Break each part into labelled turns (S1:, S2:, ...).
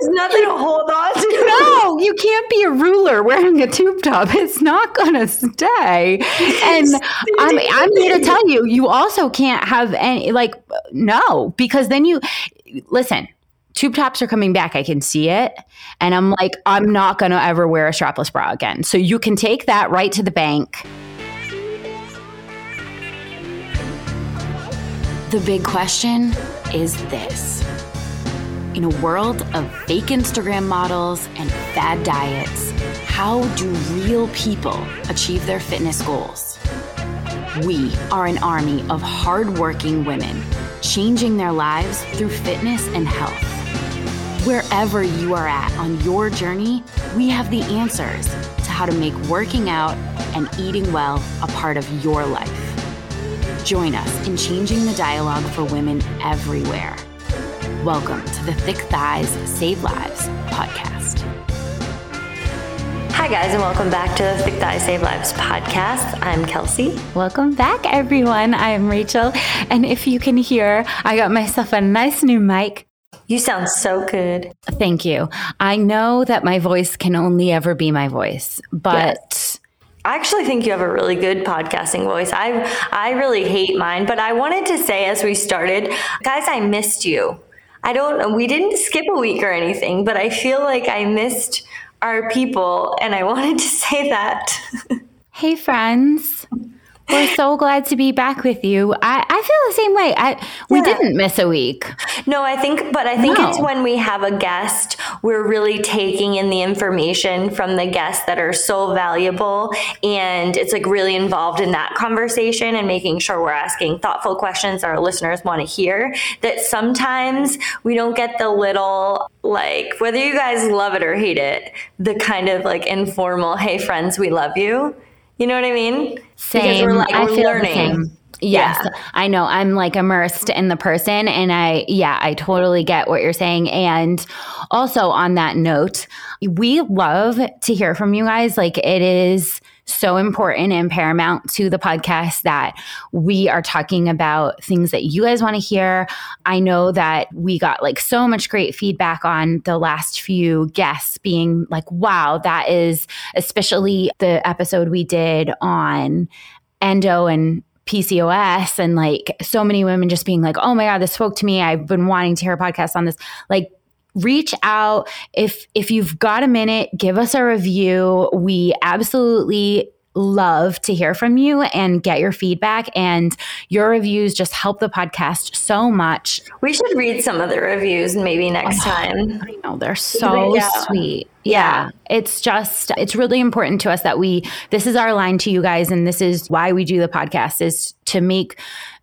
S1: There's nothing to hold on to.
S2: No, you can't be a ruler wearing a tube top. It's not gonna stay. And I'm I'm here to tell you, you also can't have any like no, because then you listen. Tube tops are coming back. I can see it. And I'm like, I'm not going to ever wear a strapless bra again. So you can take that right to the bank. The big question is this In a world of fake Instagram models and fad diets, how do real people achieve their fitness goals? We are an army of hardworking women changing their lives through fitness and health. Wherever you are at on your journey, we have the answers to how to make working out and eating well a part of your life. Join us in changing the dialogue for women everywhere. Welcome to the Thick Thighs Save Lives podcast.
S1: Hi, guys, and welcome back to the Thick Thighs Save Lives podcast. I'm Kelsey.
S2: Welcome back, everyone. I'm Rachel. And if you can hear, I got myself a nice new mic.
S1: You sound so good.
S2: Thank you. I know that my voice can only ever be my voice, but. Yes.
S1: I actually think you have a really good podcasting voice. I I really hate mine, but I wanted to say as we started, guys, I missed you. I don't we didn't skip a week or anything, but I feel like I missed our people and I wanted to say that.
S2: hey friends. We're so glad to be back with you. I, I feel the same way. I we yeah. didn't miss a week.
S1: No, I think, but I think no. it's when we have a guest, we're really taking in the information from the guests that are so valuable, and it's like really involved in that conversation and making sure we're asking thoughtful questions our listeners want to hear. That sometimes we don't get the little like whether you guys love it or hate it, the kind of like informal, "Hey friends, we love you." You know what I mean?
S2: Same. Because we're like, we're I feel learning. Yes, yeah. I know. I'm like immersed in the person. And I, yeah, I totally get what you're saying. And also on that note, we love to hear from you guys. Like it is so important and paramount to the podcast that we are talking about things that you guys want to hear. I know that we got like so much great feedback on the last few guests being like, wow, that is especially the episode we did on endo and PCOS and like so many women just being like, oh my God, this spoke to me. I've been wanting to hear a podcast on this. Like, reach out if if you've got a minute give us a review we absolutely love to hear from you and get your feedback. And your reviews just help the podcast so much.
S1: We should read some of the reviews maybe next oh, time.
S2: I know they're so yeah. sweet. Yeah. yeah. It's just, it's really important to us that we, this is our line to you guys. And this is why we do the podcast is to make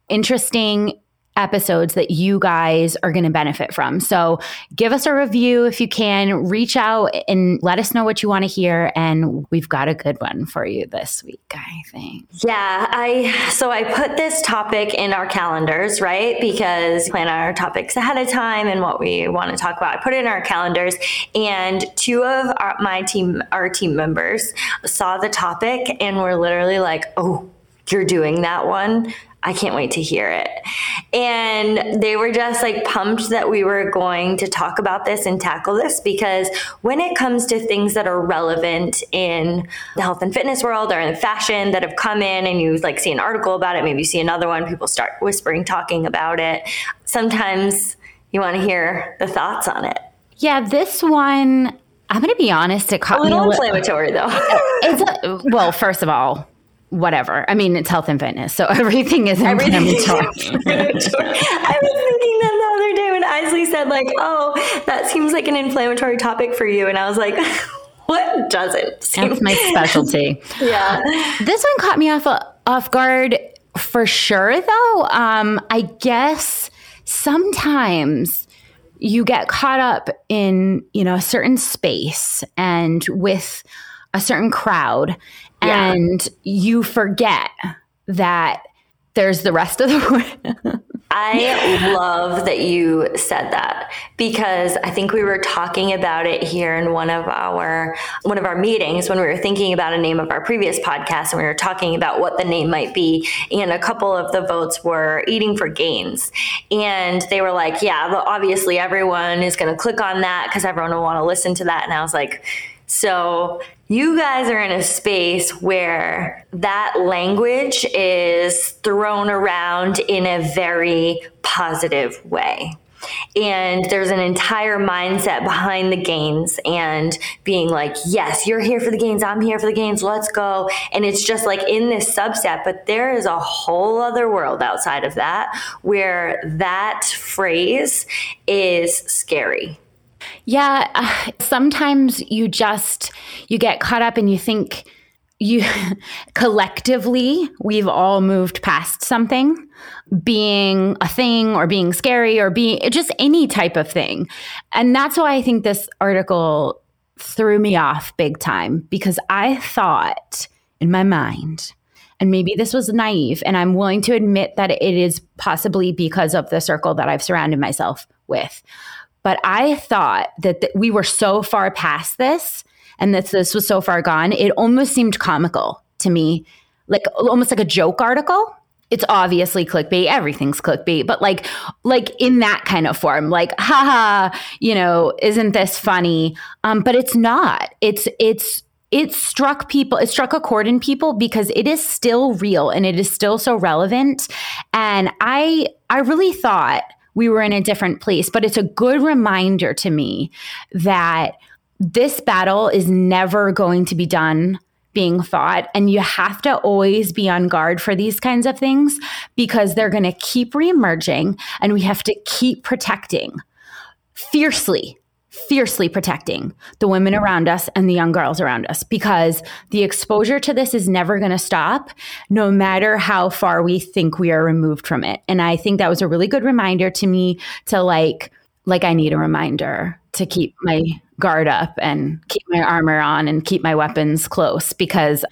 S2: interesting episodes that you guys are going to benefit from. So give us a review if you can. Reach out and let us know what you want to hear. And we've got a good one for you this week, I think.
S1: Yeah, I so I put this topic in our calendars, right? Because plan our topics ahead of time and what we want to talk about. I put it in our calendars, and two of our, my team, our team members, saw the topic and were literally like, "Oh." You're doing that one. I can't wait to hear it. And they were just like pumped that we were going to talk about this and tackle this because when it comes to things that are relevant in the health and fitness world or in fashion that have come in and you like see an article about it, maybe you see another one, people start whispering, talking about it. Sometimes you want to hear the thoughts on it.
S2: Yeah, this one, I'm going to be honest, it caught
S1: a little me a inflammatory though.
S2: it's a, well, first of all, whatever. I mean, it's health and fitness, so everything is inflammatory. I
S1: was thinking that the other day when Isley said, like, "Oh, that seems like an inflammatory topic for you," and I was like. What doesn't?
S2: Seem- That's my specialty.
S1: yeah.
S2: This one caught me off off guard for sure, though. Um, I guess sometimes you get caught up in you know a certain space and with a certain crowd yeah. and you forget that there's the rest of the world.
S1: I love that you said that because I think we were talking about it here in one of our one of our meetings when we were thinking about a name of our previous podcast and we were talking about what the name might be and a couple of the votes were eating for gains and they were like yeah obviously everyone is going to click on that because everyone will want to listen to that and I was like so you guys are in a space where that language is thrown around in a very positive way. And there's an entire mindset behind the gains and being like, yes, you're here for the gains. I'm here for the gains. Let's go. And it's just like in this subset, but there is a whole other world outside of that where that phrase is scary
S2: yeah, uh, sometimes you just you get caught up and you think you collectively we've all moved past something being a thing or being scary or being just any type of thing. And that's why I think this article threw me off big time because I thought in my mind and maybe this was naive and I'm willing to admit that it is possibly because of the circle that I've surrounded myself with. But I thought that th- we were so far past this and that this was so far gone, it almost seemed comical to me, like almost like a joke article. It's obviously clickbait. Everything's clickbait, but like, like in that kind of form, like, haha, you know, isn't this funny? Um, but it's not. It's it's it struck people it struck a chord in people because it is still real and it is still so relevant and i i really thought we were in a different place. But it's a good reminder to me that this battle is never going to be done being fought. And you have to always be on guard for these kinds of things because they're going to keep reemerging and we have to keep protecting fiercely fiercely protecting the women around us and the young girls around us because the exposure to this is never going to stop no matter how far we think we are removed from it. And i think that was a really good reminder to me to like like i need a reminder to keep my guard up and keep my armor on and keep my weapons close because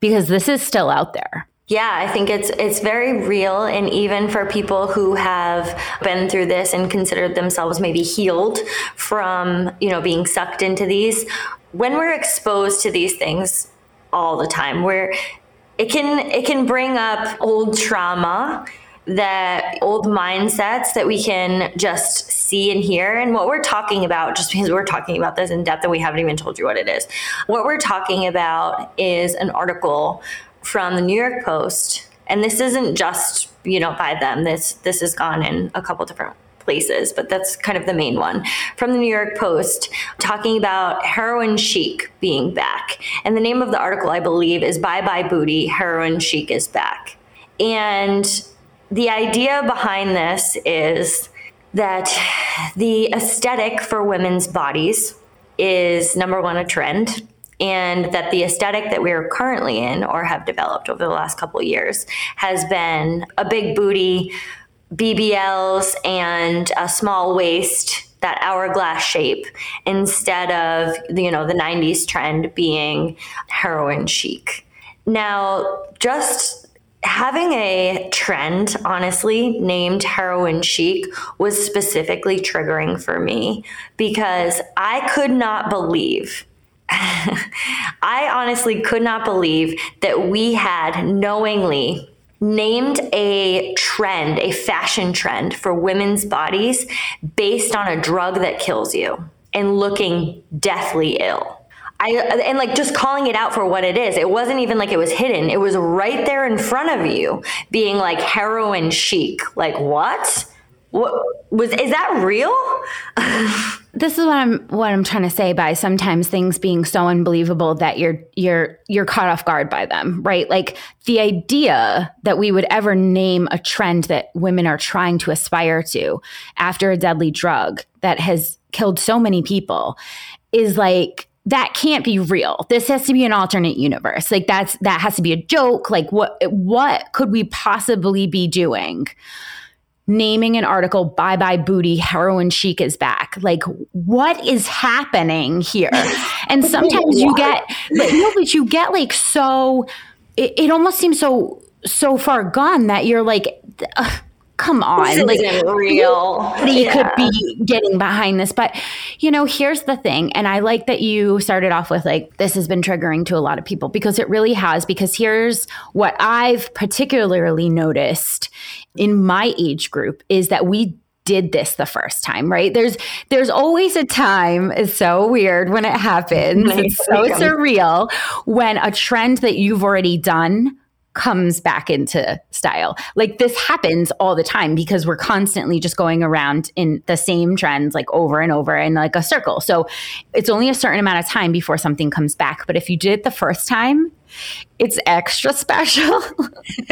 S2: because this is still out there
S1: yeah, I think it's it's very real and even for people who have been through this and considered themselves maybe healed from, you know, being sucked into these, when we're exposed to these things all the time, where it can it can bring up old trauma that old mindsets that we can just see and hear. And what we're talking about, just because we're talking about this in depth and we haven't even told you what it is, what we're talking about is an article from the New York Post, and this isn't just you know by them. This this has gone in a couple different places, but that's kind of the main one from the New York Post talking about heroin chic being back. And the name of the article, I believe, is Bye Bye Booty Heroin Chic is Back. And the idea behind this is that the aesthetic for women's bodies is number one, a trend and that the aesthetic that we are currently in or have developed over the last couple years has been a big booty, BBLs, and a small waist, that hourglass shape, instead of you know the '90s trend being heroin chic. Now, just having a trend, honestly, named heroin chic was specifically triggering for me because I could not believe I honestly could not believe that we had knowingly named a trend, a fashion trend for women's bodies based on a drug that kills you and looking deathly ill. I and like just calling it out for what it is. It wasn't even like it was hidden. It was right there in front of you, being like heroin chic. Like what? What was is that real?
S2: this is what I'm what I'm trying to say by sometimes things being so unbelievable that you're you're you're caught off guard by them, right? Like the idea that we would ever name a trend that women are trying to aspire to after a deadly drug that has killed so many people is like that can't be real. This has to be an alternate universe. Like that's that has to be a joke. Like what what could we possibly be doing? Naming an article bye bye booty heroin chic is back. Like what is happening here? And sometimes you get but no but you get like so it, it almost seems so so far gone that you're like uh, come on,
S1: this like isn't real.
S2: He yeah. could be getting behind this, but you know, here's the thing, and I like that you started off with like this has been triggering to a lot of people because it really has. Because here's what I've particularly noticed in my age group is that we did this the first time, right? There's there's always a time, it's so weird when it happens. It's so surreal when a trend that you've already done comes back into style. Like this happens all the time because we're constantly just going around in the same trends like over and over in like a circle. So it's only a certain amount of time before something comes back. But if you did it the first time, it's extra special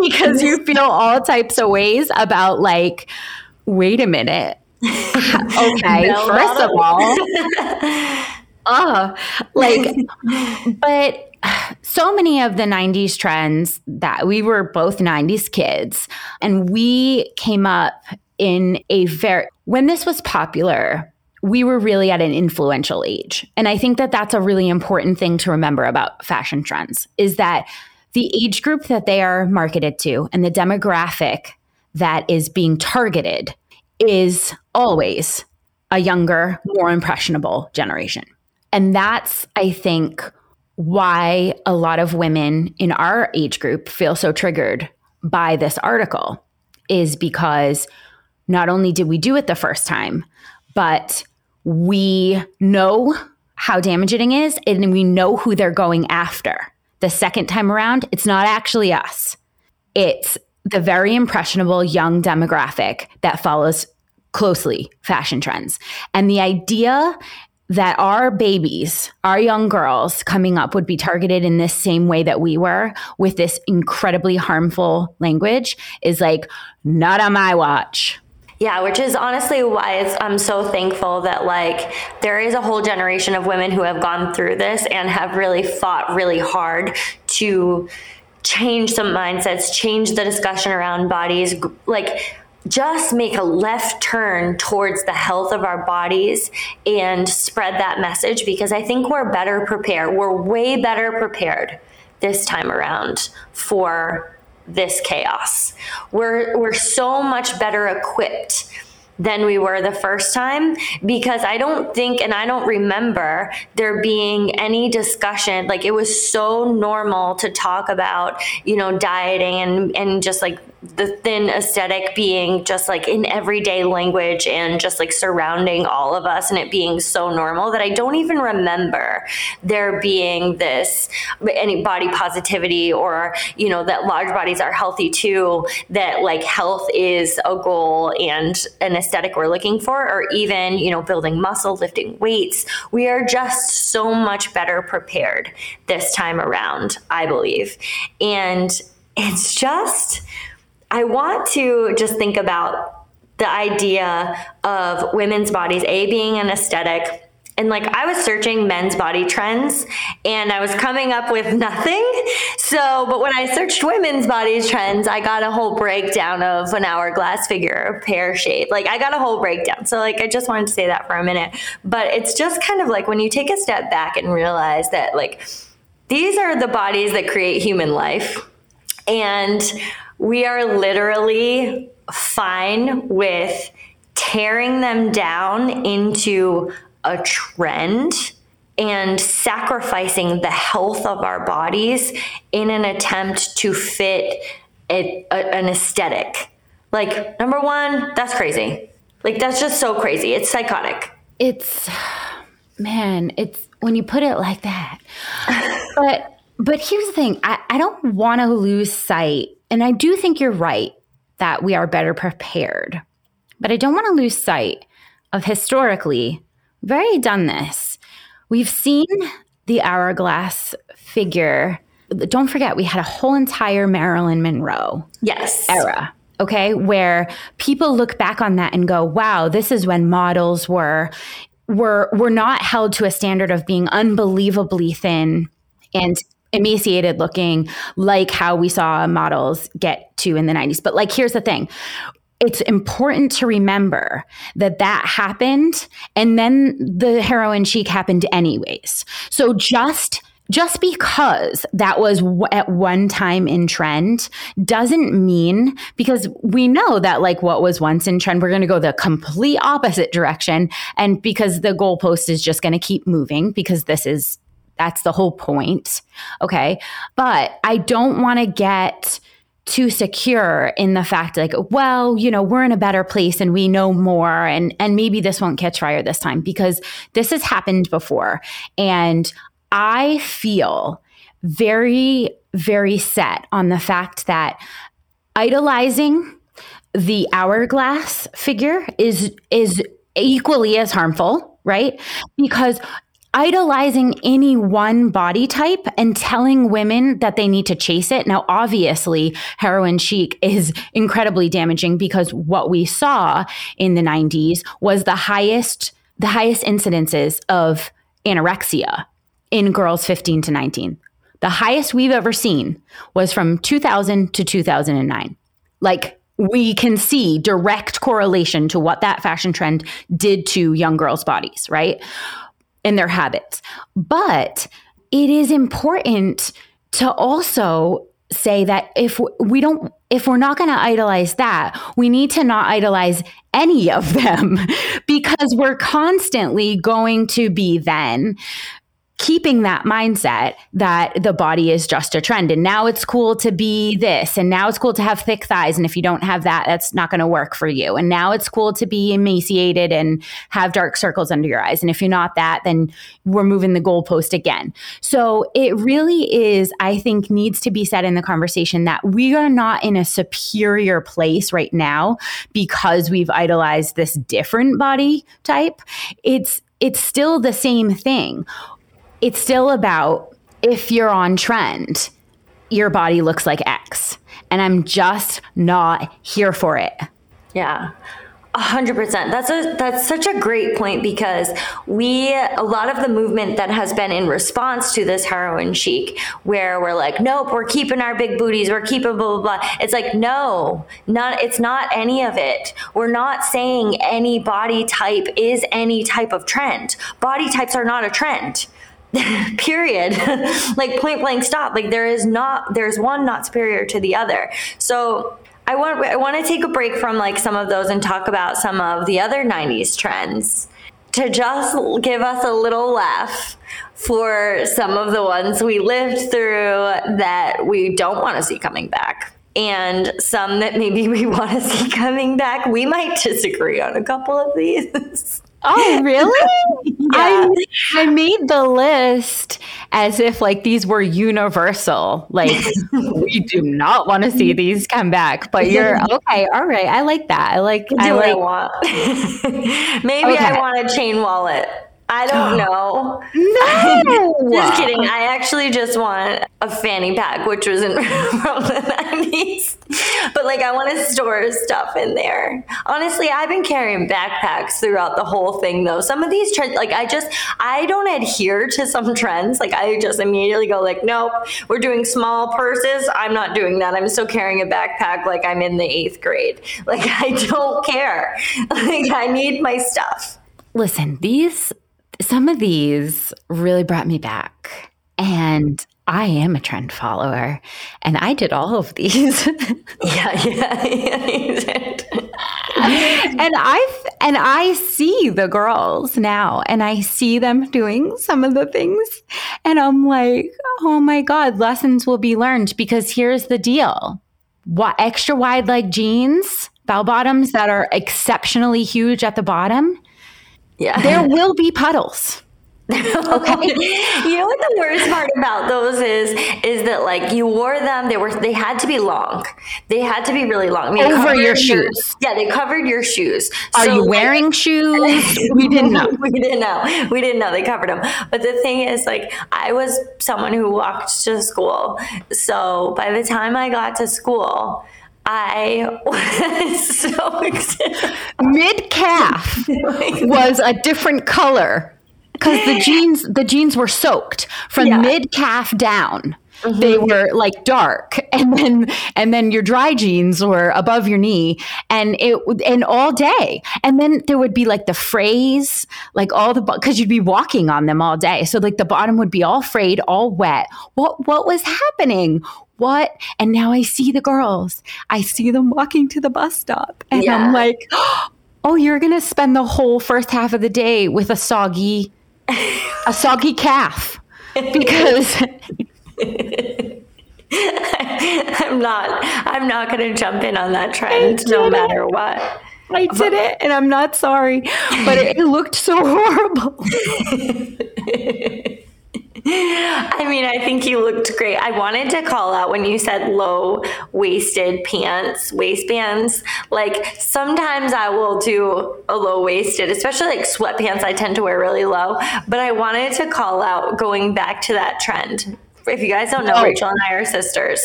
S2: because you feel all types of ways about like, wait a minute. okay, first of all, uh, like, but so many of the 90s trends that we were both 90s kids and we came up in a very when this was popular we were really at an influential age. And i think that that's a really important thing to remember about fashion trends is that the age group that they are marketed to and the demographic that is being targeted is always a younger more impressionable generation. And that's i think why a lot of women in our age group feel so triggered by this article is because not only did we do it the first time, but we know how damaging it is and we know who they're going after. The second time around, it's not actually us. It's the very impressionable young demographic that follows closely fashion trends. And the idea that our babies, our young girls coming up would be targeted in this same way that we were with this incredibly harmful language is like, not on my watch.
S1: Yeah, which is honestly why I'm so thankful that like there is a whole generation of women who have gone through this and have really fought really hard to change some mindsets, change the discussion around bodies, like just make a left turn towards the health of our bodies and spread that message because I think we're better prepared. We're way better prepared this time around for this chaos. We're we're so much better equipped than we were the first time because I don't think and I don't remember there being any discussion like it was so normal to talk about you know dieting and and just like the thin aesthetic being just like in everyday language and just like surrounding all of us and it being so normal that I don't even remember there being this any body positivity or you know that large bodies are healthy too that like health is a goal and an aesthetic we're looking for or even you know building muscle lifting weights. We are just so much better prepared this time around I believe. And it's just I want to just think about the idea of women's bodies, A, being an aesthetic. And like I was searching men's body trends and I was coming up with nothing. So, but when I searched women's body trends, I got a whole breakdown of an hourglass figure, pear shape. Like I got a whole breakdown. So, like, I just wanted to say that for a minute. But it's just kind of like when you take a step back and realize that, like, these are the bodies that create human life. And we are literally fine with tearing them down into a trend and sacrificing the health of our bodies in an attempt to fit a, a, an aesthetic. Like, number one, that's crazy. Like, that's just so crazy. It's psychotic.
S2: It's, man, it's when you put it like that. but, but here's the thing I, I don't want to lose sight and I do think you're right that we are better prepared. But I don't want to lose sight of historically, we've already done this. We've seen the hourglass figure. Don't forget, we had a whole entire Marilyn Monroe
S1: yes.
S2: era. Okay, where people look back on that and go, "Wow, this is when models were were were not held to a standard of being unbelievably thin and emaciated looking like how we saw models get to in the 90s but like here's the thing. It's important to remember that that happened and then the heroin chic happened anyways. So just just because that was w- at one time in trend doesn't mean because we know that like what was once in trend we're going to go the complete opposite direction and because the goalpost is just going to keep moving because this is that's the whole point. Okay. But i don't want to get too secure in the fact like well you know we're in a better place and we know more and and maybe this won't catch fire this time because this has happened before. And I feel very, very set on the fact that idolizing the hourglass figure is is equally as harmful, right? Because idolizing any one body type and telling women that they need to chase it. Now, obviously, heroin chic is incredibly damaging because what we saw in the 90s was the highest the highest incidences of anorexia in girls 15 to 19. The highest we've ever seen was from 2000 to 2009. Like we can see direct correlation to what that fashion trend did to young girls' bodies, right? And their habits. But it is important to also say that if we don't if we're not going to idolize that, we need to not idolize any of them because we're constantly going to be then keeping that mindset that the body is just a trend. And now it's cool to be this and now it's cool to have thick thighs and if you don't have that that's not going to work for you. And now it's cool to be emaciated and have dark circles under your eyes. And if you're not that then we're moving the goalpost again. So it really is i think needs to be said in the conversation that we are not in a superior place right now because we've idolized this different body type. It's it's still the same thing it's still about if you're on trend, your body looks like X. And I'm just not here for it.
S1: Yeah. A hundred percent. That's a that's such a great point because we a lot of the movement that has been in response to this heroin chic, where we're like, nope, we're keeping our big booties, we're keeping blah blah blah. It's like, no, not it's not any of it. We're not saying any body type is any type of trend. Body types are not a trend. period. Like point blank stop. Like there is not there's one not superior to the other. So i want i want to take a break from like some of those and talk about some of the other 90s trends to just give us a little laugh for some of the ones we lived through that we don't want to see coming back and some that maybe we want to see coming back. We might disagree on a couple of these
S2: Oh, really? yeah. I, I made the list as if like these were universal. Like we do not want to see these come back, but you're okay. All right. I like that. I like, I like, I
S1: want. Maybe okay. I want a chain wallet. I don't know.
S2: No.
S1: just kidding. I actually just want a fanny pack, which was in from the 90s. But like I want to store stuff in there. Honestly, I've been carrying backpacks throughout the whole thing though. Some of these trends like I just I don't adhere to some trends. Like I just immediately go like, nope, we're doing small purses. I'm not doing that. I'm still carrying a backpack like I'm in the eighth grade. Like I don't care. Like I need my stuff.
S2: Listen, these some of these really brought me back. And I am a trend follower, and I did all of these.
S1: yeah, yeah, yeah, you did.
S2: and I and I see the girls now, and I see them doing some of the things, and I'm like, oh my god, lessons will be learned because here's the deal: what extra wide leg jeans, bell bottoms that are exceptionally huge at the bottom
S1: yeah.
S2: There will be puddles.
S1: okay. you know what the worst part about those is is that like you wore them they were they had to be long. They had to be really long. I
S2: mean, over your shoes.
S1: Yeah they covered your shoes.
S2: Are so, you wearing like, shoes? We didn't know.
S1: We didn't know. We didn't know they covered them but the thing is like I was someone who walked to school. So by the time I got to school I was so excited.
S2: Mid calf was a different color because the jeans the jeans were soaked from yeah. mid calf down. mm-hmm. they were like dark and then and then your dry jeans were above your knee and it and all day and then there would be like the frays like all the because you'd be walking on them all day so like the bottom would be all frayed all wet what what was happening what and now i see the girls i see them walking to the bus stop and yeah. i'm like oh you're gonna spend the whole first half of the day with a soggy a soggy calf because
S1: I'm not I'm not going to jump in on that trend no matter what.
S2: I did it and I'm not sorry, but it, it looked so horrible.
S1: I mean, I think you looked great. I wanted to call out when you said low waisted pants, waistbands. Like sometimes I will do a low waisted, especially like sweatpants, I tend to wear really low. But I wanted to call out going back to that trend if you guys don't know, oh. Rachel and I are sisters,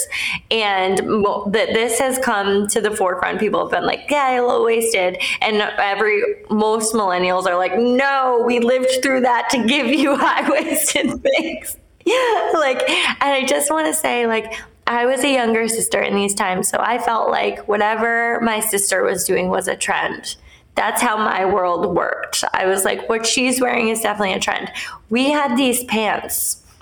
S1: and that this has come to the forefront. People have been like, "Yeah, low waisted," and every most millennials are like, "No, we lived through that to give you high waisted things." Yeah, like, and I just want to say, like, I was a younger sister in these times, so I felt like whatever my sister was doing was a trend. That's how my world worked. I was like, what she's wearing is definitely a trend. We had these pants.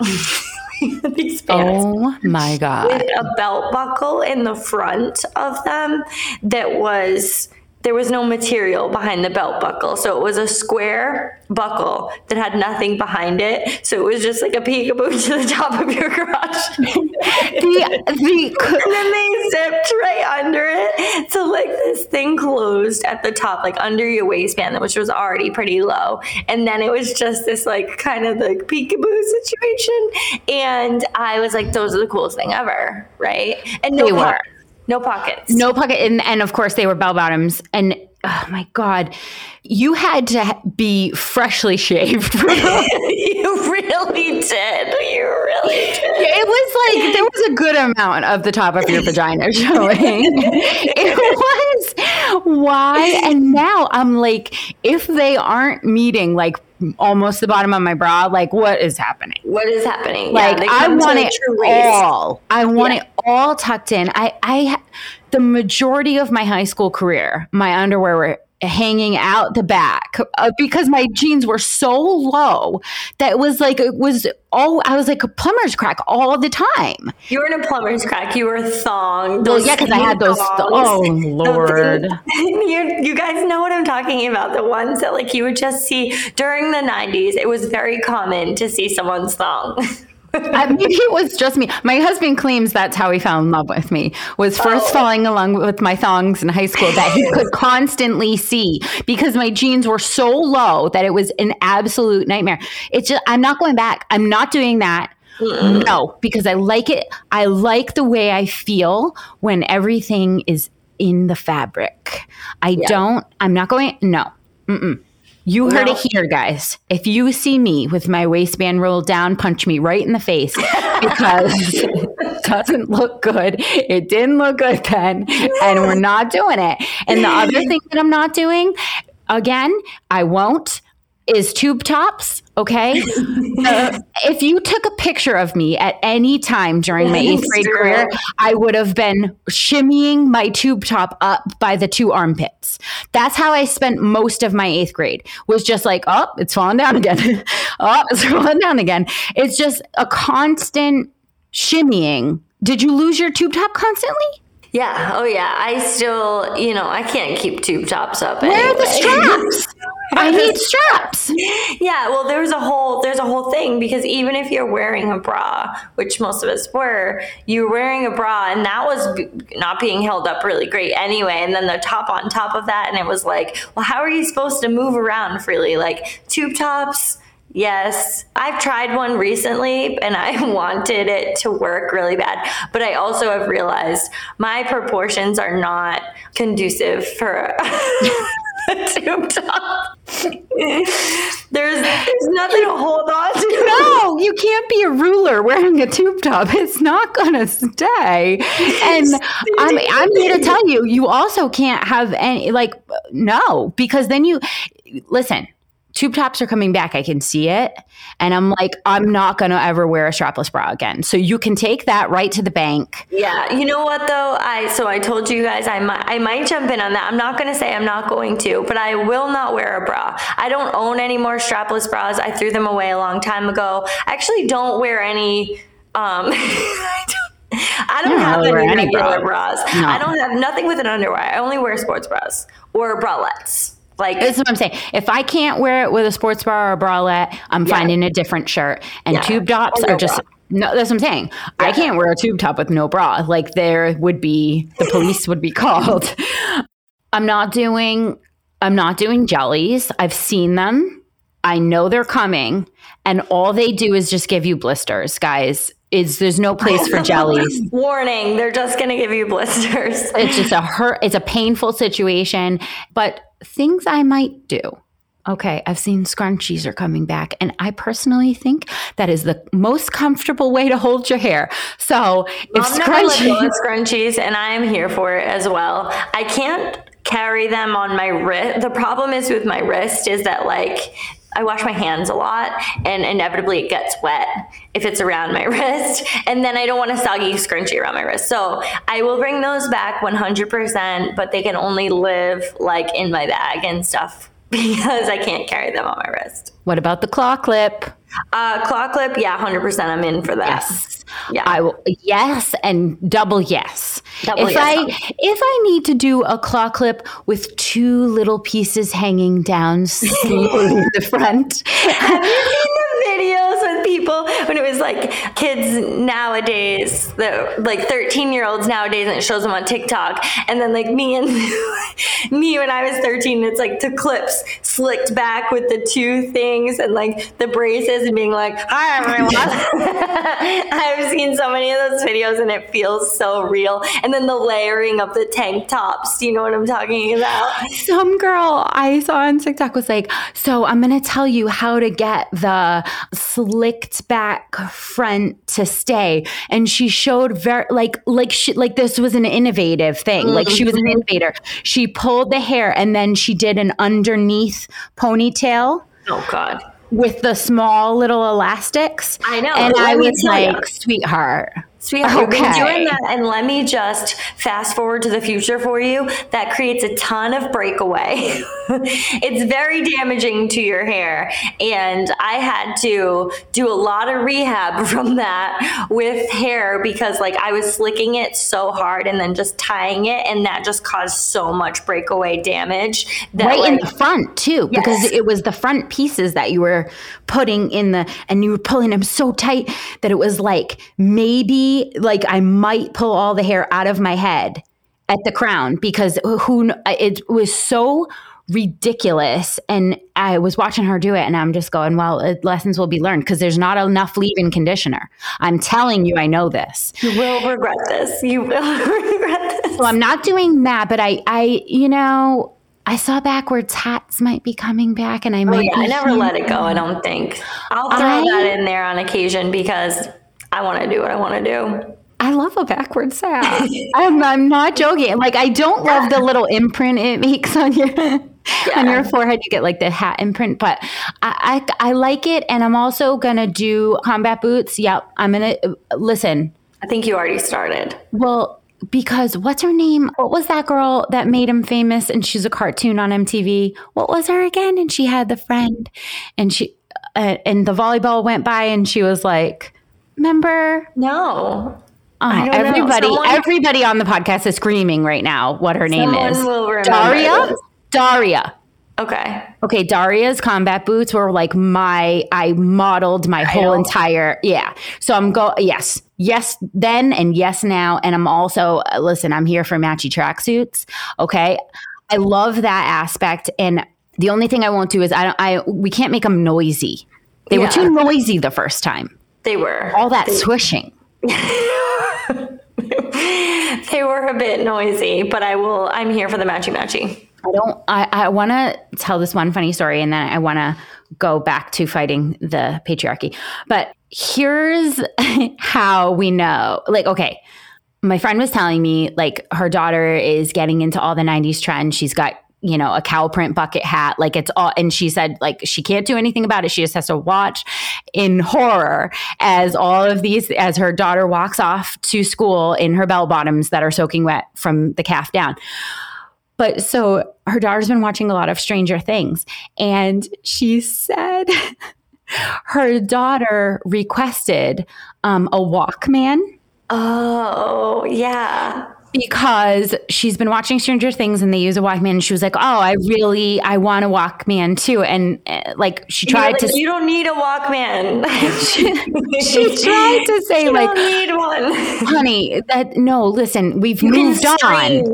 S2: these pants. Oh my God.
S1: With a belt buckle in the front of them that was there was no material behind the belt buckle. So it was a square buckle that had nothing behind it. So it was just like a peekaboo to the top of your crotch. the, the, and then they zipped right under it. So like this thing closed at the top, like under your waistband, which was already pretty low. And then it was just this like kind of like peekaboo situation. And I was like, those are the coolest thing ever. Right. And no they were. No pockets.
S2: No pocket. And, and of course, they were bell bottoms. And oh my God, you had to be freshly shaved.
S1: you really did. You really did.
S2: It was like there was a good amount of the top of your vagina showing. it was why. And now I'm like, if they aren't meeting like almost the bottom of my bra. Like, what is happening?
S1: What is happening?
S2: Like, yeah, I want it all. I want yeah. it all tucked in. I, I, the majority of my high school career, my underwear were hanging out the back uh, because my jeans were so low that it was like it was oh I was like a plumber's crack all the time.
S1: You were in a plumber's crack. You were thong.
S2: Well, yeah, because I had those. Thongs. Oh lord!
S1: you you guys know what I'm talking about. The ones that like you would just see during the '90s. It was very common to see someone's thong.
S2: maybe it was just me. My husband claims that's how he fell in love with me. Was first oh. falling along with my thongs in high school that he could constantly see because my jeans were so low that it was an absolute nightmare. It's just I'm not going back. I'm not doing that. Mm-mm. No, because I like it. I like the way I feel when everything is in the fabric. I yeah. don't. I'm not going. No. Mm-mm. You heard no. it here, guys. If you see me with my waistband rolled down, punch me right in the face because it doesn't look good. It didn't look good then, and we're not doing it. And the other thing that I'm not doing, again, I won't is tube tops. Okay. uh, if you took a picture of me at any time during my eighth grade career, I would have been shimmying my tube top up by the two armpits. That's how I spent most of my eighth grade was just like, oh, it's falling down again. oh, it's falling down again. It's just a constant shimmying. Did you lose your tube top constantly?
S1: Yeah. Oh, yeah. I still, you know, I can't keep tube tops up.
S2: Where anyway. are the straps? I need straps.
S1: Yeah. Well, there's a whole there's a whole thing because even if you're wearing a bra, which most of us were, you're wearing a bra, and that was not being held up really great anyway. And then the top on top of that, and it was like, well, how are you supposed to move around freely? Like tube tops Yes, I've tried one recently and I wanted it to work really bad. But I also have realized my proportions are not conducive for tube top. there's there's nothing to hold on to.
S2: No, you can't be a ruler wearing a tube top. It's not gonna stay. And I'm I'm here to tell you, you also can't have any like no, because then you listen tube tops are coming back. I can see it. And I'm like, I'm not going to ever wear a strapless bra again. So you can take that right to the bank.
S1: Yeah. You know what though? I, so I told you guys I might, I might jump in on that. I'm not going to say I'm not going to, but I will not wear a bra. I don't own any more strapless bras. I threw them away a long time ago. I actually don't wear any, um, I don't, I don't, have any regular bras. bras. No. I don't have nothing with an underwear. I only wear sports bras or bralettes. Like
S2: this is what I'm saying. If I can't wear it with a sports bra or a bralette, I'm yeah. finding a different shirt. And yeah. tube tops are just bra. no. That's what I'm saying. Yeah. I can't wear a tube top with no bra. Like there would be the police would be called. I'm not doing. I'm not doing jellies. I've seen them. I know they're coming, and all they do is just give you blisters, guys. Is there's no place for jellies.
S1: Warning, they're just going to give you blisters.
S2: it's just a hurt, it's a painful situation, but things I might do. Okay, I've seen scrunchies are coming back, and I personally think that is the most comfortable way to hold your hair. So if
S1: scrunchies, scrunchies, and I am here for it as well. I can't carry them on my wrist. The problem is with my wrist is that like I wash my hands a lot and inevitably it gets wet if it's around my wrist. And then I don't want a soggy scrunchie around my wrist. So I will bring those back 100%, but they can only live like in my bag and stuff because I can't carry them on my wrist.
S2: What about the claw clip?
S1: Uh, claw clip, yeah, hundred percent. I'm in for that.
S2: Yes, yeah, I will. Yes, and double yes. Double if yes. I if I need to do a claw clip with two little pieces hanging down in the front,
S1: have you seen the videos with people when it was like kids nowadays, the like 13 year olds nowadays, and it shows them on TikTok, and then like me and me when I was 13, it's like the clips slicked back with the two things and like the braces and being like, "Hi everyone." I've seen so many of those videos, and it feels so real. And then the layering of the tank tops. Do you know what I'm talking about?
S2: Some girl I saw on TikTok was like, "So I'm going to tell you how to get the slicked back front to stay," and she showed very like like she like this was an innovative thing. Like she was an mm-hmm. innovator. She pulled the hair and then she did an underneath ponytail.
S1: Oh God
S2: with the small little elastics.
S1: I know.
S2: And I was like, you. sweetheart,
S1: Sweetheart, okay. been doing that, and let me just fast forward to the future for you. That creates a ton of breakaway. it's very damaging to your hair, and I had to do a lot of rehab from that with hair because, like, I was slicking it so hard and then just tying it, and that just caused so much breakaway damage. That,
S2: right like, in the front too, yes. because it was the front pieces that you were putting in the, and you were pulling them so tight that it was like maybe like I might pull all the hair out of my head at the crown because who it was so ridiculous. And I was watching her do it and I'm just going well lessons will be learned because there's not enough leave-in conditioner. I'm telling you I know this.
S1: You will regret this. You will regret this.
S2: So I'm not doing that but I I you know I saw backwards hats might be coming back and I oh, might
S1: oh, yeah, I never let it go I don't think. I'll throw I, that in there on occasion because I want to do what I want to do.
S2: I love a backwards hat. I'm, I'm not joking. Like I don't love the little imprint it makes on your yeah. on your forehead. You get like the hat imprint, but I, I, I like it. And I'm also gonna do combat boots. Yep, I'm gonna listen.
S1: I think you already started.
S2: Well, because what's her name? What was that girl that made him famous? And she's a cartoon on MTV. What was her again? And she had the friend, and she uh, and the volleyball went by, and she was like Remember?
S1: No.
S2: Oh, everybody, Someone, everybody on the podcast is screaming right now what her name is. Daria. This. Daria.
S1: Okay.
S2: Okay. Daria's combat boots were like my. I modeled my I whole know. entire. Yeah. So I'm go. Yes. Yes. Then and yes now. And I'm also uh, listen. I'm here for matchy tracksuits. Okay. I love that aspect. And the only thing I won't do is I don't. I we can't make them noisy. They yeah. were too noisy the first time.
S1: They were.
S2: All that they, swishing.
S1: they were a bit noisy, but I will, I'm here for the matchy matchy.
S2: I don't, I, I want to tell this one funny story and then I want to go back to fighting the patriarchy. But here's how we know like, okay, my friend was telling me like her daughter is getting into all the 90s trends. She's got you know, a cow print bucket hat. Like it's all, and she said, like, she can't do anything about it. She just has to watch in horror as all of these, as her daughter walks off to school in her bell bottoms that are soaking wet from the calf down. But so her daughter's been watching a lot of Stranger Things, and she said her daughter requested um, a Walkman.
S1: Oh, yeah
S2: because she's been watching Stranger Things and they use a Walkman and she was like, "Oh, I really I want a Walkman too." And uh, like she tried
S1: like,
S2: to
S1: You don't need a Walkman.
S2: she, she, tried to say
S1: you
S2: like
S1: need one.
S2: Honey, that no, listen, we've
S1: you
S2: moved on.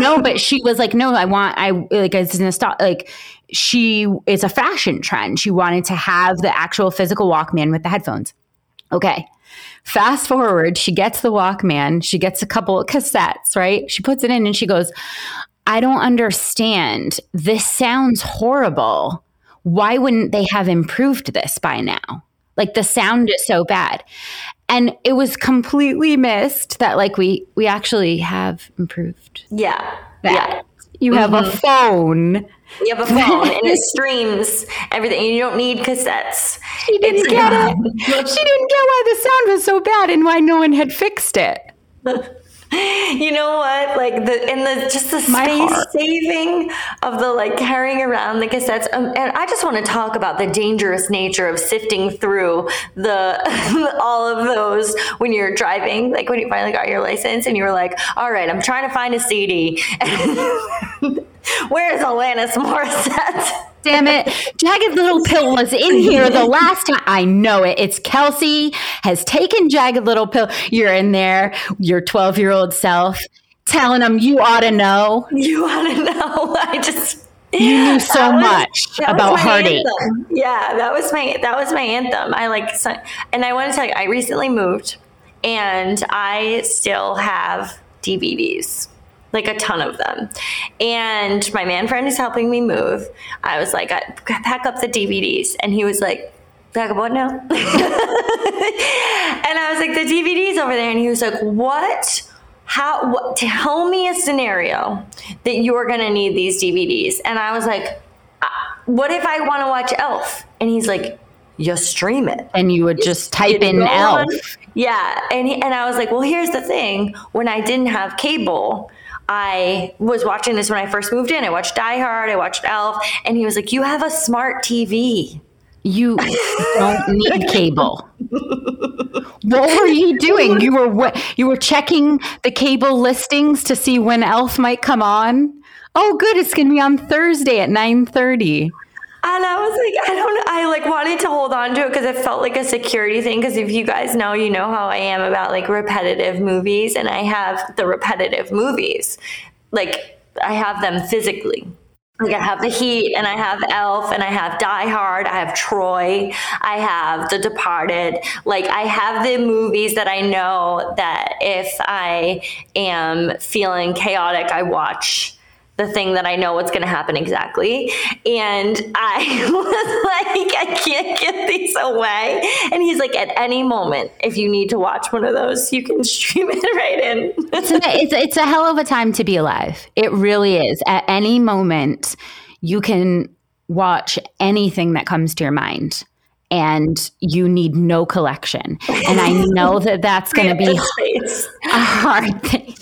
S2: no, but she was like, "No, I want I like it's gonna stop like she it's a fashion trend. She wanted to have the actual physical Walkman with the headphones. Okay. Fast forward, she gets the Walkman, she gets a couple of cassettes, right? She puts it in and she goes, I don't understand. This sounds horrible. Why wouldn't they have improved this by now? Like the sound is so bad. And it was completely missed that like we we actually have improved.
S1: Yeah.
S2: That.
S1: Yeah.
S2: You have mm-hmm. a phone
S1: you have a phone and it streams everything. You don't need cassettes.
S2: She didn't it's get it. She didn't get why the sound was so bad and why no one had fixed it.
S1: you know what? Like the and the just the space saving of the like carrying around the cassettes. Um, and I just want to talk about the dangerous nature of sifting through the all of those when you're driving. Like when you finally got your license and you were like, "All right, I'm trying to find a CD." Where's Alanis Morissette?
S2: Damn it. Jagged Little Pill was in here the last time. I know it. It's Kelsey has taken Jagged Little Pill. You're in there, your 12 year old self, telling them you ought to know.
S1: You ought to know. I just.
S2: You knew so was, much about heartache.
S1: Anthem. Yeah, that was my that was my anthem. I like, and I want to tell you, I recently moved, and I still have DVDs like a ton of them. And my man friend is helping me move. I was like, I pack up the DVDs. And he was like, pack up what now? and I was like, the DVDs over there. And he was like, what? How, what, tell me a scenario that you're going to need these DVDs. And I was like, uh, what if I want to watch Elf? And he's like, you stream it.
S2: And you would just type in Elf.
S1: Yeah. And, he, and I was like, well, here's the thing. When I didn't have cable, I was watching this when I first moved in. I watched Die Hard, I watched Elf, and he was like, You have a smart TV.
S2: You don't need cable. what were you doing? You were you were checking the cable listings to see when Elf might come on. Oh, good! It's going to be on Thursday at nine thirty.
S1: And I was like, I don't I like wanted to hold on to it because it felt like a security thing. Because if you guys know, you know how I am about like repetitive movies, and I have the repetitive movies. Like I have them physically. Like I have The Heat, and I have Elf, and I have Die Hard, I have Troy, I have The Departed. Like I have the movies that I know that if I am feeling chaotic, I watch the thing that I know what's going to happen exactly. And I was like, I can't get these away. And he's like, at any moment, if you need to watch one of those, you can stream it right in.
S2: it's, a, it's, it's a hell of a time to be alive. It really is. At any moment, you can watch anything that comes to your mind and you need no collection. And I know that that's going to be a hard thing.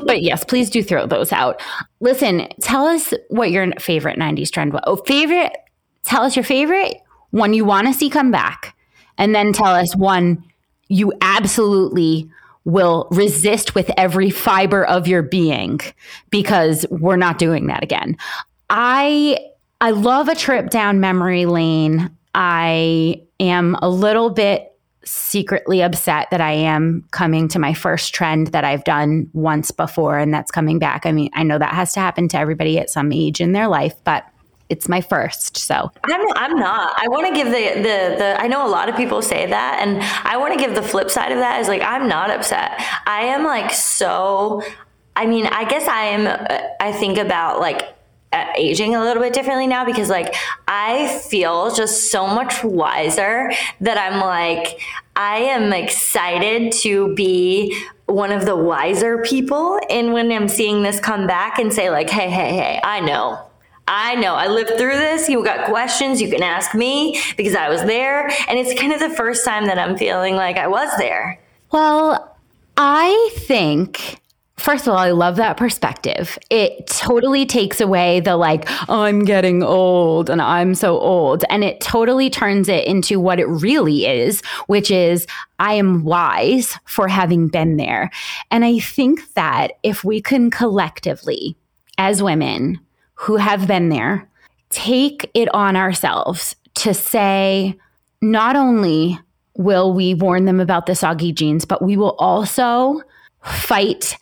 S2: but yes, please do throw those out. Listen, tell us what your favorite 90s trend was. Oh, favorite, tell us your favorite, one you want to see come back. And then tell us one you absolutely will resist with every fiber of your being because we're not doing that again. I I love a trip down memory lane. I am a little bit secretly upset that I am coming to my first trend that I've done once before and that's coming back. I mean, I know that has to happen to everybody at some age in their life, but it's my first. So
S1: I'm, I'm not. I want to give the, the, the, I know a lot of people say that. And I want to give the flip side of that is like, I'm not upset. I am like so, I mean, I guess I am, uh, I think about like Uh, aging a little bit differently now because like I feel just so much wiser that I'm like I am excited to be one of the wiser people and when I'm seeing this come back and say like, hey, hey, hey, I know. I know I lived through this. You got questions, you can ask me because I was there. And it's kind of the first time that I'm feeling like I was there.
S2: Well, I think First of all, I love that perspective. It totally takes away the like, oh, I'm getting old and I'm so old. And it totally turns it into what it really is, which is I am wise for having been there. And I think that if we can collectively, as women who have been there, take it on ourselves to say, not only will we warn them about the soggy jeans, but we will also fight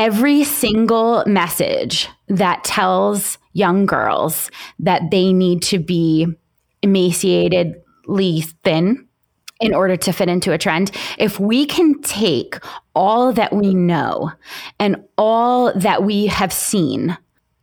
S2: every single message that tells young girls that they need to be emaciatedly thin in order to fit into a trend, if we can take all that we know and all that we have seen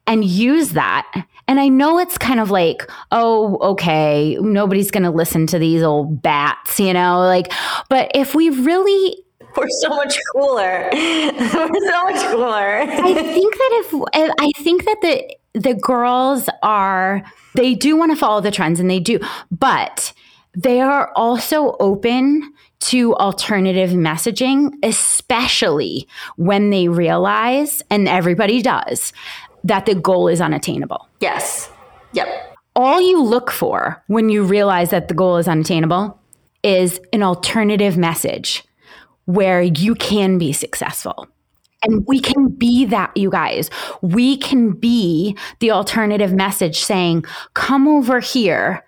S2: and use that. And I know it's kind of like, oh, okay, nobody's going to listen to these old bats, you know, like, but if we really
S1: we're so much cooler. We're so much cooler.
S2: I think that if I think that the the girls are they do want to follow the trends and they do, but they are also open to alternative messaging, especially when they realize, and everybody does, that the goal is unattainable.
S1: Yes. Yep.
S2: All you look for when you realize that the goal is unattainable is an alternative message where you can be successful. And we can be that, you guys. We can be the alternative message saying, come over here.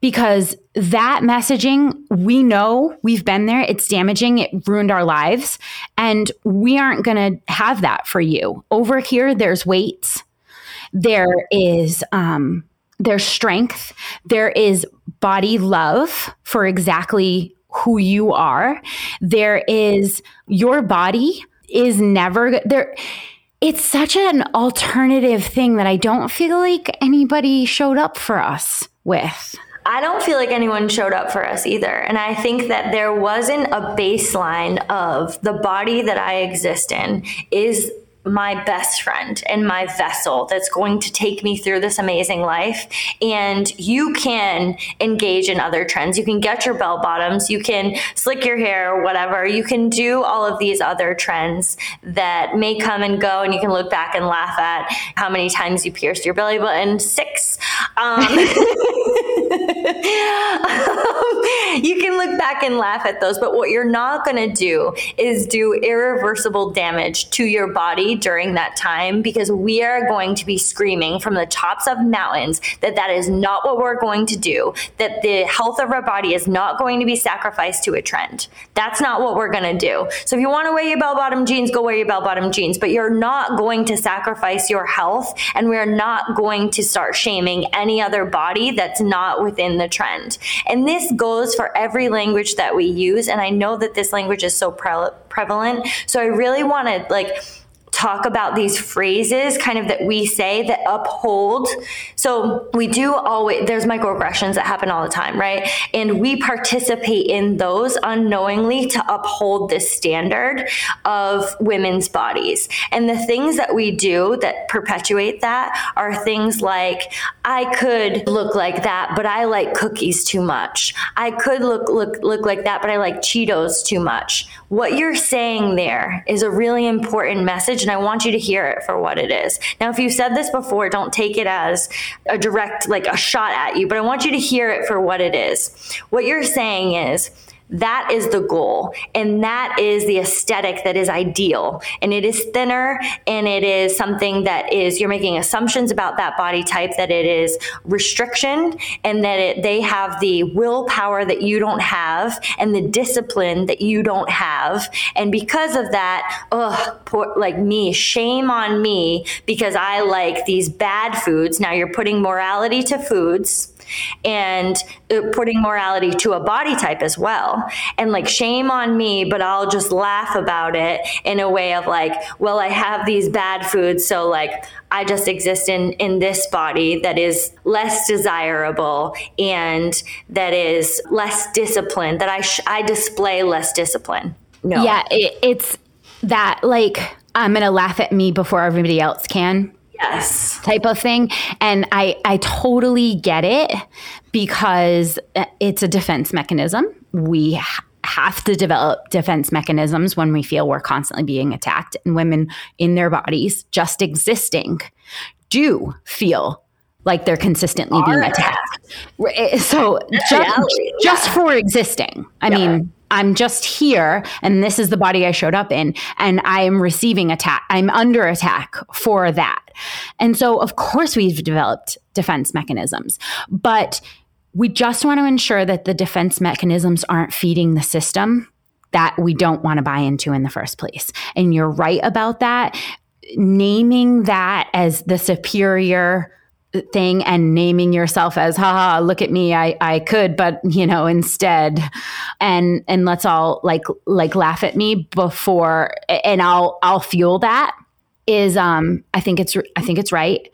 S2: Because that messaging, we know we've been there. It's damaging. It ruined our lives. And we aren't going to have that for you. Over here, there's weights. There is, um, there's strength. There is body love for exactly who you are. There is your body is never there. It's such an alternative thing that I don't feel like anybody showed up for us with.
S1: I don't feel like anyone showed up for us either. And I think that there wasn't a baseline of the body that I exist in is my best friend and my vessel that's going to take me through this amazing life. And you can engage in other trends. You can get your bell bottoms, you can slick your hair, whatever. You can do all of these other trends that may come and go, and you can look back and laugh at how many times you pierced your belly button. Six. Um, you can look back and laugh at those, but what you're not going to do is do irreversible damage to your body during that time because we are going to be screaming from the tops of mountains that that is not what we're going to do, that the health of our body is not going to be sacrificed to a trend. That's not what we're going to do. So if you want to wear your bell bottom jeans, go wear your bell bottom jeans, but you're not going to sacrifice your health and we're not going to start shaming any other body that's not within the trend. And this goes for every language that we use. And I know that this language is so pre- prevalent. So I really want to like, talk about these phrases kind of that we say that uphold. So we do always, there's microaggressions that happen all the time, right? And we participate in those unknowingly to uphold this standard of women's bodies. And the things that we do that perpetuate that are things like, I could look like that, but I like cookies too much. I could look, look, look like that, but I like Cheetos too much. What you're saying there is a really important message and I want you to hear it for what it is. Now, if you said this before, don't take it as a direct, like a shot at you, but I want you to hear it for what it is. What you're saying is, that is the goal. And that is the aesthetic that is ideal. And it is thinner and it is something that is, you're making assumptions about that body type, that it is restriction and that it, they have the willpower that you don't have and the discipline that you don't have. And because of that, ugh, poor, like me, shame on me because I like these bad foods. Now you're putting morality to foods and uh, putting morality to a body type as well. And like, shame on me, but I'll just laugh about it in a way of like, well, I have these bad foods. So like, I just exist in, in this body that is less desirable and that is less disciplined, that I, sh- I display less discipline.
S2: No. Yeah, it, it's that like I'm going to laugh at me before everybody else can
S1: yes
S2: type of thing and i i totally get it because it's a defense mechanism we ha- have to develop defense mechanisms when we feel we're constantly being attacked and women in their bodies just existing do feel like they're consistently being attacked. Eh, so just, just for existing. I yeah. mean, I'm just here and this is the body I showed up in and I am receiving attack. I'm under attack for that. And so of course we've developed defense mechanisms, but we just want to ensure that the defense mechanisms aren't feeding the system that we don't want to buy into in the first place. And you're right about that. Naming that as the superior thing and naming yourself as haha look at me I I could but you know instead and and let's all like like laugh at me before and I'll I'll fuel that is um I think it's I think it's right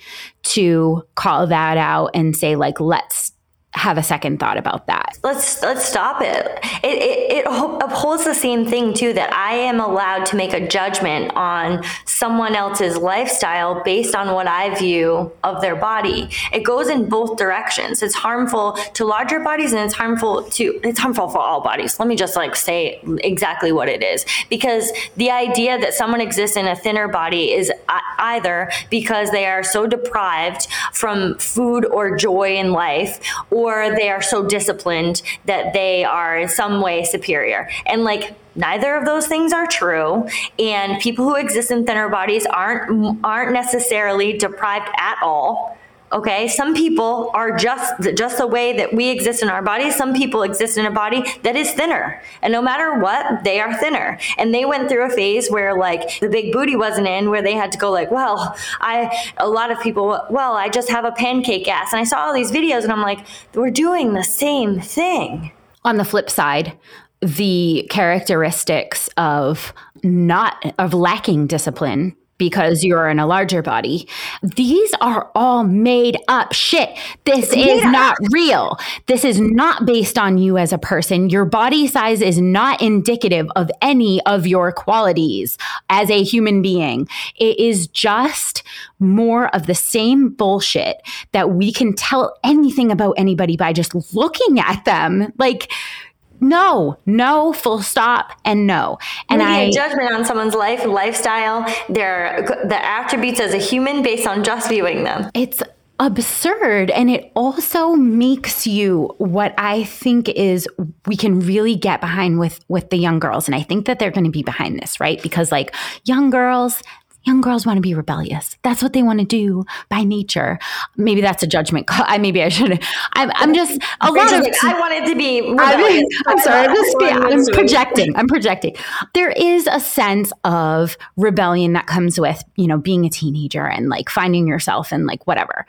S2: to call that out and say like let's have a second thought about that.
S1: Let's let's stop it. It, it. it upholds the same thing too that I am allowed to make a judgment on someone else's lifestyle based on what I view of their body. It goes in both directions. It's harmful to larger bodies and it's harmful to it's harmful for all bodies. Let me just like say exactly what it is because the idea that someone exists in a thinner body is either because they are so deprived from food or joy in life or or they are so disciplined that they are in some way superior. And like neither of those things are true and people who exist in thinner bodies aren't aren't necessarily deprived at all okay? Some people are just just the way that we exist in our bodies some people exist in a body that is thinner. And no matter what they are thinner. And they went through a phase where like the big booty wasn't in where they had to go like well i a lot of people well i just have a pancake ass. And i saw all these videos and i'm like we're doing the same thing.
S2: On the flip side the characteristics of not of lacking discipline because you're in a larger body. These are all made up shit. This is yeah. not real. This is not based on you as a person. Your body size is not indicative of any of your qualities as a human being. It is just more of the same bullshit that we can tell anything about anybody by just looking at them. Like, no, no, full stop, and no. And
S1: I judgment on someone's life, lifestyle, their the attributes as a human based on just viewing them.
S2: It's absurd and it also makes you what i think is we can really get behind with with the young girls and i think that they're going to be behind this right because like young girls young girls want to be rebellious. That's what they want to do by nature. Maybe that's a judgment. I maybe I should. I'm, I'm just a lot of. Like,
S1: I wanted to be. Rebellious.
S2: I'm, sorry. I'm just I'm projecting. I'm projecting. There is a sense of rebellion that comes with you know being a teenager and like finding yourself and like whatever.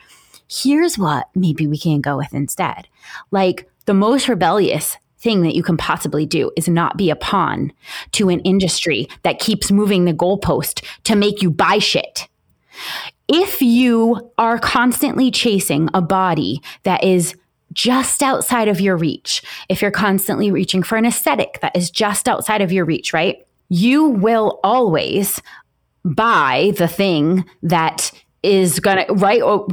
S2: Here's what maybe we can go with instead. Like the most rebellious thing that you can possibly do is not be a pawn to an industry that keeps moving the goalpost to make you buy shit. If you are constantly chasing a body that is just outside of your reach, if you're constantly reaching for an aesthetic that is just outside of your reach, right? You will always buy the thing that is going to, right? Oh,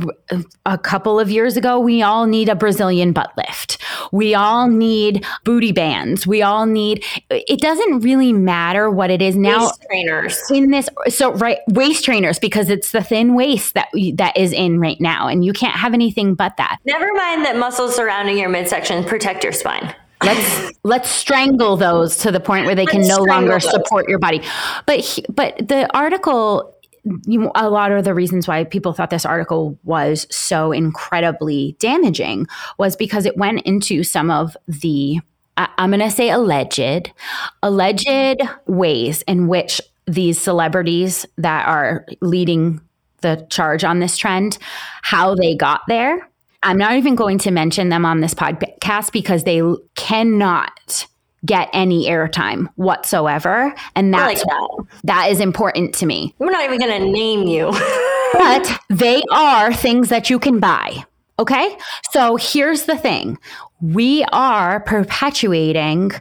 S2: a couple of years ago, we all need a Brazilian butt lift. We all need booty bands. We all need, it doesn't really matter what it is now.
S1: Waist trainers.
S2: In this, so, right, waist trainers, because it's the thin waist that, that is in right now. And you can't have anything but that.
S1: Never mind that muscles surrounding your midsection protect your spine.
S2: let's let's strangle those to the point where they let's can no longer those. support your body but but the article you, a lot of the reasons why people thought this article was so incredibly damaging was because it went into some of the I'm going to say alleged alleged ways in which these celebrities that are leading the charge on this trend how they got there. I'm not even going to mention them on this podcast because they cannot get any airtime whatsoever. And that's like that. that is important to me.
S1: We're not even going to name you.
S2: but they are things that you can buy. Okay. So here's the thing we are perpetuating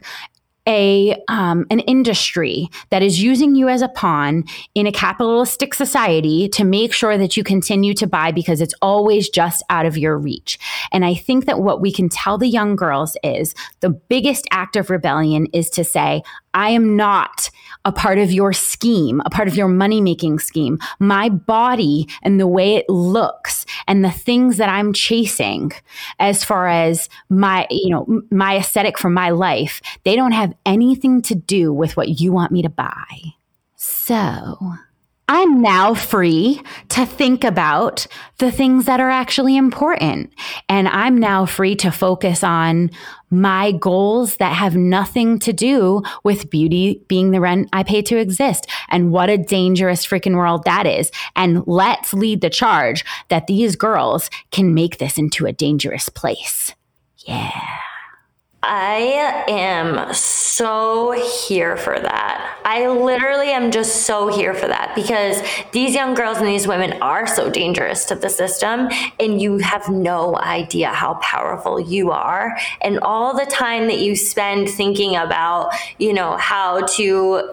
S2: a um, an industry that is using you as a pawn in a capitalistic society to make sure that you continue to buy because it's always just out of your reach. And I think that what we can tell the young girls is the biggest act of rebellion is to say, I am not a part of your scheme, a part of your money making scheme. My body and the way it looks and the things that I'm chasing as far as my, you know, my aesthetic for my life, they don't have anything to do with what you want me to buy. So I'm now free to think about the things that are actually important. And I'm now free to focus on my goals that have nothing to do with beauty being the rent I pay to exist. And what a dangerous freaking world that is. And let's lead the charge that these girls can make this into a dangerous place. Yeah.
S1: I am so here for that. I literally am just so here for that because these young girls and these women are so dangerous to the system, and you have no idea how powerful you are. And all the time that you spend thinking about, you know, how to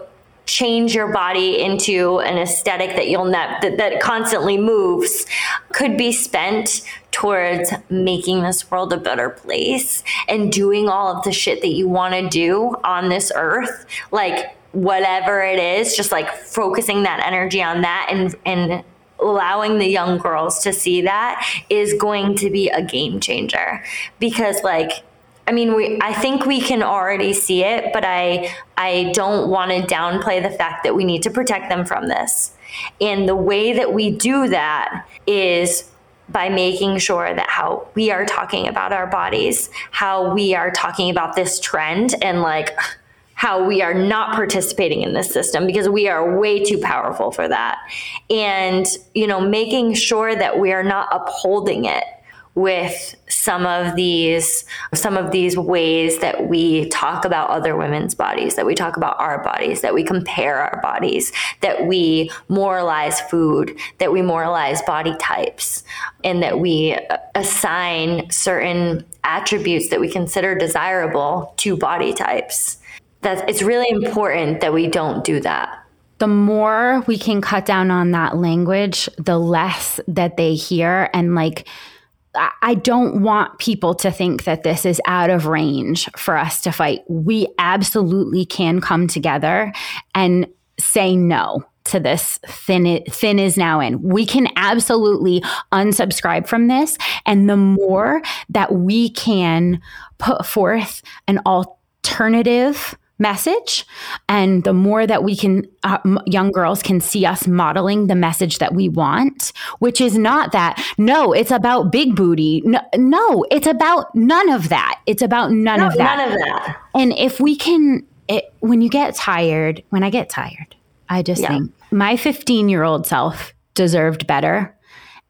S1: change your body into an aesthetic that you'll ne- that, that constantly moves could be spent towards making this world a better place and doing all of the shit that you want to do on this earth like whatever it is just like focusing that energy on that and and allowing the young girls to see that is going to be a game changer. Because like I mean, we, I think we can already see it, but I, I don't want to downplay the fact that we need to protect them from this. And the way that we do that is by making sure that how we are talking about our bodies, how we are talking about this trend, and like how we are not participating in this system because we are way too powerful for that. And, you know, making sure that we are not upholding it with some of these some of these ways that we talk about other women's bodies that we talk about our bodies that we compare our bodies that we moralize food that we moralize body types and that we assign certain attributes that we consider desirable to body types that it's really important that we don't do that
S2: the more we can cut down on that language, the less that they hear. And like, I don't want people to think that this is out of range for us to fight. We absolutely can come together and say no to this thin thin is now in. We can absolutely unsubscribe from this and the more that we can put forth an alternative message. And the more that we can uh, young girls can see us modeling the message that we want which is not that no it's about big booty. No, no it's about none of that. It's about none no, of that.
S1: none of that.
S2: And if we can it, when you get tired when i get tired i just yeah. think my 15 year old self deserved better.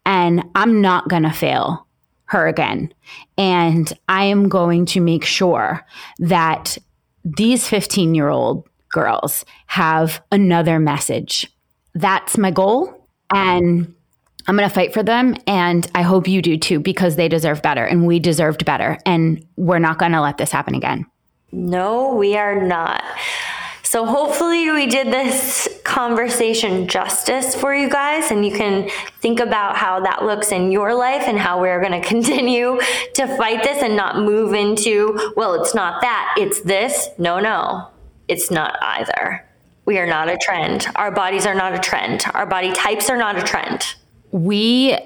S2: And i'm not going to fail her again. And I am going to make sure that these 15 year old girls have another message. That's my goal. And I'm going to fight for them. And I hope you do too, because they deserve better and we deserved better. And we're not going to let this happen again.
S1: No, we are not. So hopefully we did this conversation justice for you guys and you can think about how that looks in your life and how we're going to continue to fight this and not move into, well, it's not that, it's this. No, no. It's not either. We are not a trend. Our bodies are not a trend. Our body types are not a trend.
S2: We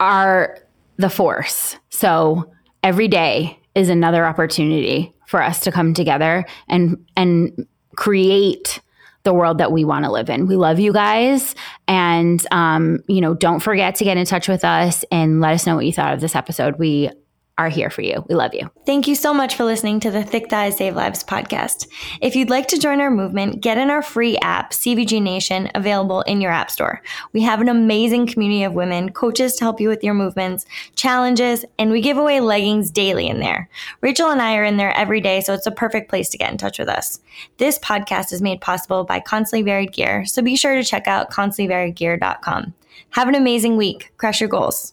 S2: are the force. So every day is another opportunity for us to come together and and create the world that we want to live in. We love you guys. And, um, you know, don't forget to get in touch with us and let us know what you thought of this episode. We are here for you. We love you.
S3: Thank you so much for listening to the Thick Thighs Save Lives podcast. If you'd like to join our movement, get in our free app, CVG Nation, available in your app store. We have an amazing community of women, coaches to help you with your movements, challenges, and we give away leggings daily in there. Rachel and I are in there every day, so it's a perfect place to get in touch with us. This podcast is made possible by Constantly Varied Gear, so be sure to check out constantlyvariedgear.com. Have an amazing week. Crush your goals.